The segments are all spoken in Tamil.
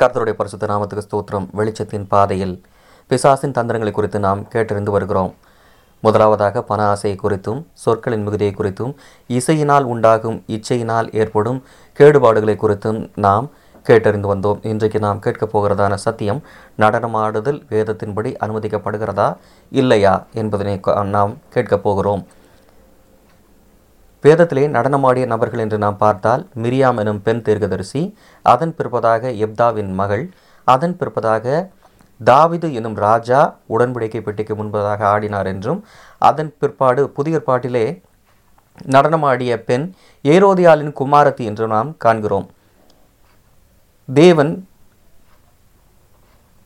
கர்த்தருடைய பரிசுத்த நாமத்துக்கு ஸ்தோத்திரம். வெளிச்சத்தின் பாதையில் பிசாசின் தந்திரங்களை குறித்து நாம் கேட்டறிந்து வருகிறோம். முதலாவதாக பண ஆசையை குறித்தும் சொற்களின் மிகுதியை குறித்தும் இசையினால் உண்டாகும் இச்சையினால் ஏற்படும் கேடுபாடுகளை குறித்தும் நாம் கேட்டறிந்து வந்தோம். இன்றைக்கு நாம் கேட்கப் போகிறதான சத்தியம் நடனமாடுதல் வேதத்தின்படி அனுமதிக்கப்படுகிறதா இல்லையா என்பதனை நாம் கேட்கப் போகிறோம். வேதத்திலே நடனமாடிய நபர்கள் என்று நாம் பார்த்தால் மிரியாம் எனும் பெண் தீர்க்கதரிசி அதன் பிற்பதாக எப்தாவின் மகள் அதன் பிற்பதாக தாவிது எனும் ராஜா உடன்படிக்கை பெட்டிக்கு முன்பதாக ஆடினார் என்றும் அதன் பிற்பாடு புதிய பாட்டிலே நடனமாடிய பெண் ஏரோதியாலின் குமாரத்தி என்று நாம் காண்கிறோம். தேவன்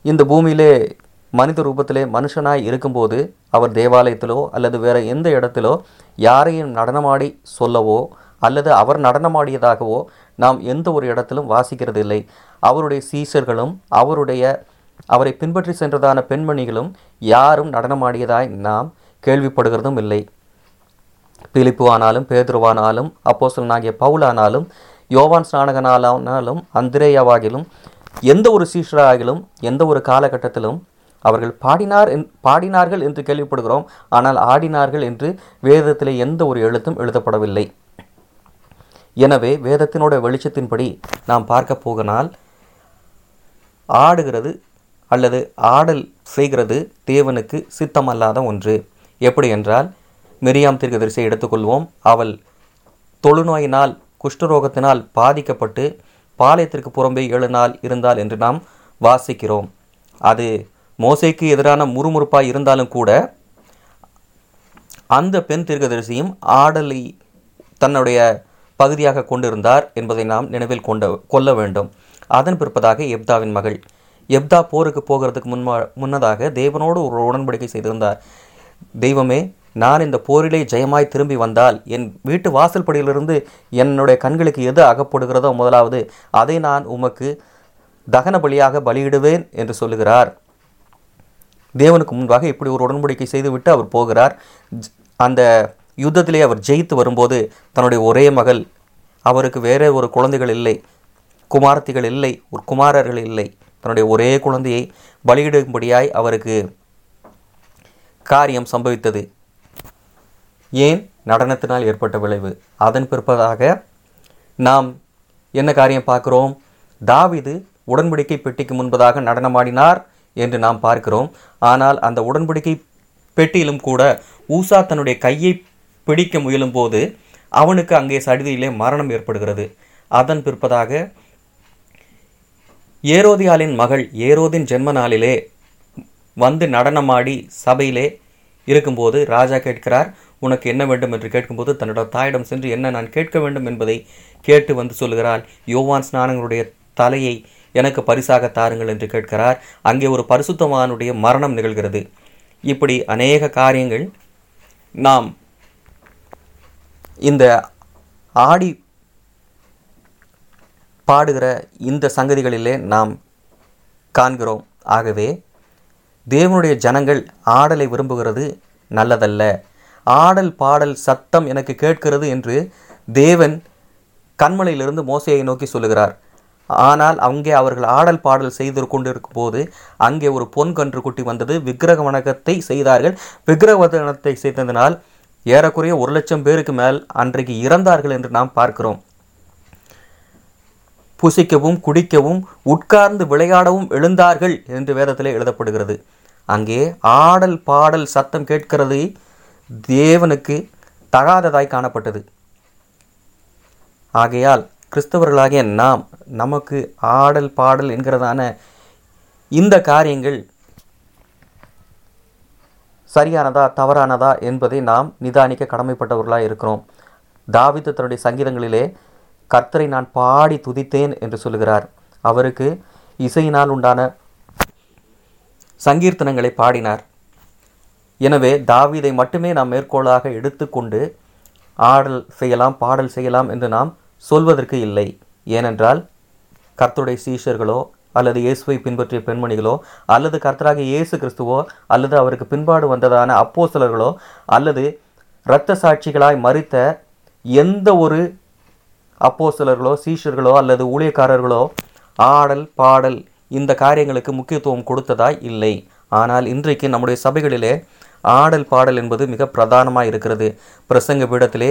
இந்த பூமியிலே மனித ரூபத்திலே மனுஷனாய் இருக்கும்போது அவர் தேவாலயத்திலோ அல்லது வேறு எந்த இடத்திலோ யாரையும் நடனமாடி சொல்லவோ அல்லது அவர் நடனமாடியதாகவோ நாம் எந்த ஒரு இடத்திலும் வாசிக்கிறது இல்லை அவருடைய சீசர்களும் அவருடைய அவரை பின்பற்றி சென்றதான பெண்மணிகளும் யாரும் நடனமாடியதாய் நாம் கேள்விப்படுகிறதும் இல்லை. பிலிப்பு ஆனாலும் பேதுருவானாலும் அப்போஸ்தலனாகிய பவுலானாலும் யோவான் ஸ்நானகனாலும் அந்திரேயாவாகிலும் எந்த ஒரு சீஷராகிலும் எந்த ஒரு காலகட்டத்திலும் அவர்கள் பாடினார் என்- பாடினார்கள் என்று கேள்விப்படுகிறோம். ஆனால் ஆடினார்கள் என்று வேதத்திலே எந்த ஒரு எழுத்தும் எழுதப்படவில்லை. எனவே வேதத்தினோட வெளிச்சத்தின்படி நாம் பார்க்க போகனால் ஆடுகிறது அல்லது ஆடல் செய்கிறது தேவனுக்கு சித்தமல்லாத ஒன்று. எப்படி என்றால் மிரியாம் தீர்க்கதரிசியை எடுத்துக்கொள்வோம். அவள் தொழுநோயினால் குஷ்டரோகத்தினால் பாதிக்கப்பட்டு பாளையத்திற்கு புறம்பே ஏழு நாள் இருந்தால் என்று நாம் வாசிக்கிறோம். அது மோசைக்கு எதிரான முறுமுறுப்பாக இருந்தாலும் கூட அந்த பெண் தீர்க்கதரிசியும் ஆடலை தன்னுடைய பகுதியாக கொண்டிருந்தார் என்பதை நாம் நினைவில் கொண்ட கொள்ள வேண்டும். அதன் பிற்பதாக எப்தாவின் மகள் எப்தா போருக்கு போகிறதுக்கு முன்மா முன்னதாக தேவனோடு ஒரு உடன்படிக்கை செய்திருந்தார். தெய்வமே நான் இந்த போரிலே ஜெயமாய் திரும்பி வந்தால் என் வீட்டு வாசல்படியிலிருந்து என்னுடைய கண்களுக்கு எது அகப்படுகிறதோ முதலாவது அதை நான் உமக்கு தகன பலியாக பலியிடுவேன் என்று சொல்லுகிறார். தேவனுக்கு முன்பாக இப்படி ஒரு உடன்படிக்கை செய்துவிட்டு அவர் போகிறார். அந்த யுத்தத்திலே அவர் ஜெயித்து வரும்போது தன்னுடைய ஒரே மகள் அவருக்கு வேற ஒரு குழந்தைகள் இல்லை குமாரத்திகள் இல்லை ஒரு குமாரர்கள் இல்லை. தன்னுடைய ஒரே குழந்தையை பலியிடும்படியாய் அவருக்கு காரியம் சம்பவித்தது. ஏன்? நடனத்தினால் ஏற்பட்ட விளைவு. அதன் பிற்பதாக நாம் என்ன காரியம் பார்க்குறோம்? தாவிது உடன்படிக்கை பெட்டிக்கு முன்பதாக நடனமாடினார். என்று நாம் பார்க்கிறோம். ஆனால் அந்த உடன்படிக்கை பெட்டியிலும் கூட ஊசா தன்னுடைய கையை பிடிக்க முயலும்போது அவனுக்கு அங்கே சடுதியிலே மரணம் ஏற்படுகிறது. அதன் பிற்பதாக ஏரோதியாலின் மகள் ஏரோதின் ஜென்ம நாளிலே வந்து நடனமாடி சபையிலே இருக்கும்போது ராஜா கேட்கிறார் உனக்கு என்ன வேண்டும்? என்று கேட்கும்போது தன்னோட தாயிடம் சென்று என்ன நான் கேட்க வேண்டும்? என்பதை கேட்டு வந்து சொல்லுகிறாள். யோவான் ஸ்நானங்களுடைய தலையை எனக்கு பரிசாக தாருங்கள் என்று கேட்கிறார். அங்கே ஒரு பரிசுத்தமானுடைய மரணம் நிகழ்கிறது. இப்படி அநேக காரியங்கள் நாம் இந்த ஆடி பாடுகிற இந்த சங்கதிகளிலே நாம் காண்கிறோம். ஆகவே தேவனுடைய ஜனங்கள் ஆடலை விரும்புகிறது நல்லதல்ல. ஆடல் பாடல் சத்தம் எனக்கு கேட்கிறது என்று தேவன் கண்மலையிலிருந்து மோசையை நோக்கி சொல்லுகிறார். ஆனால் அங்கே அவர்கள் ஆடல் பாடல் செய்து கொண்டிருக்கும் போது அங்கே ஒரு பொன் கன்று குட்டி வந்தது. விக்கிரக வணக்கத்தை செய்தார்கள். விக்கிரக வணக்கத்தை செய்ததனால் ஏறக்குறைய ஒரு லட்சம் பேருக்கு மேல் அன்றைக்கு இறந்தார்கள் என்று நாம் பார்க்கிறோம். புசிக்கவும் குடிக்கவும் உட்கார்ந்து விளையாடவும் எழுந்தார்கள் என்று வேதத்திலே எழுதப்படுகிறது. அங்கே ஆடல் பாடல் சத்தம் கேட்கிறது. தேவனுக்கு தகாததாய் காணப்பட்டது. ஆகையால் கிறிஸ்தவர்களாகிய நாம் நமக்கு ஆடல் பாடல் என்கிறதான இந்த காரியங்கள் சரியானதா தவறானதா என்பதை நாம் நிதானிக்க கடமைப்பட்டவர்களாக இருக்கிறோம். தாவித தன்னுடைய சங்கீதங்களிலே கர்த்தரை நான் பாடி துதித்தேன் என்று சொல்லுகிறார். அவருக்கு இசையினால் உண்டான சங்கீர்த்தனங்களை பாடினார். எனவே தாவிதை மட்டுமே நாம் மேற்கோளாக எடுத்துக்கொண்டு ஆடல் செய்யலாம் பாடல் செய்யலாம் என்று நாம் சொல்வதற்கு இல்லை. ஏனென்றால் கர்த்தருடைய சீஷர்களோ அல்லது இயேசுவை பின்பற்றிய பெண்மணிகளோ அல்லது கர்த்தராக இயேசு கிறிஸ்துவோ அல்லது அவருக்கு பின்பாடு வந்ததான அப்போசலர்களோ அல்லது இரத்த சாட்சிகளாய் மறித்த எந்த ஒரு அப்போசலர்களோ சீஷர்களோ அல்லது ஊழியக்காரர்களோ ஆடல் பாடல் இந்த காரியங்களுக்கு முக்கியத்துவம் கொடுத்ததாய் இல்லை. ஆனால் இன்றைக்கு நம்முடைய சபைகளிலே ஆடல் பாடல் என்பது மிக பிரதானமாக இருக்கிறது. பிரசங்க பீடத்திலே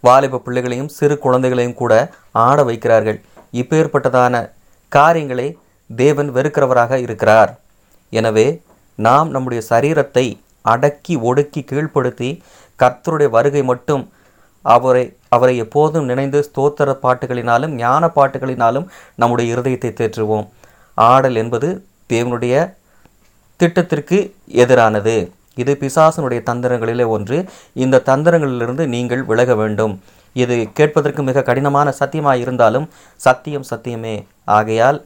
வாலிப பிள்ளைகளையும் சிறு குழந்தைகளையும் கூட ஆட வைக்கிறார்கள். இப்பேற்பட்டதான காரியங்களை தேவன் வெறுக்கிறவராக இருக்கிறார். எனவே நாம் நம்முடைய சரீரத்தை அடக்கி ஒடுக்கி கீழ்ப்படுத்தி கர்த்தருடைய வருகை மட்டும் அவரை அவரை எப்போதும் நினைந்து ஸ்தோத்திர பாட்டுகளினாலும் ஞான பாட்டுகளினாலும் நம்முடைய இருதயத்தை தேற்றுவோம். ஆடல் என்பது தேவனுடைய திட்டத்திற்கு எதிரானது. இது பிசாசனுடைய தந்திரங்களிலே ஒன்று. இந்த தந்திரங்களிலிருந்து நீங்கள் விலக வேண்டும். இது கேட்பதற்கு மிக கடினமான சத்தியமாக இருந்தாலும் சத்தியம் சத்தியமே. ஆகையால்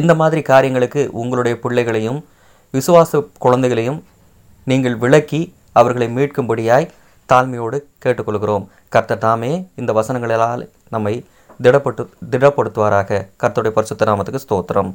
இந்த மாதிரி காரியங்களுக்கு உங்களுடைய பிள்ளைகளையும் விசுவாச குழந்தைகளையும் நீங்கள் விளக்கி அவர்களை மீட்கும்படியாய் தாழ்மையோடு கேட்டுக்கொள்கிறோம். கர்த்த தாமே இந்த வசனங்களால் நம்மை திடப்பட்டு திடப்படுத்துவாராக. கர்த்தருடைய பரிசுத்த நாமத்துக்கு ஸ்தோத்திரம்.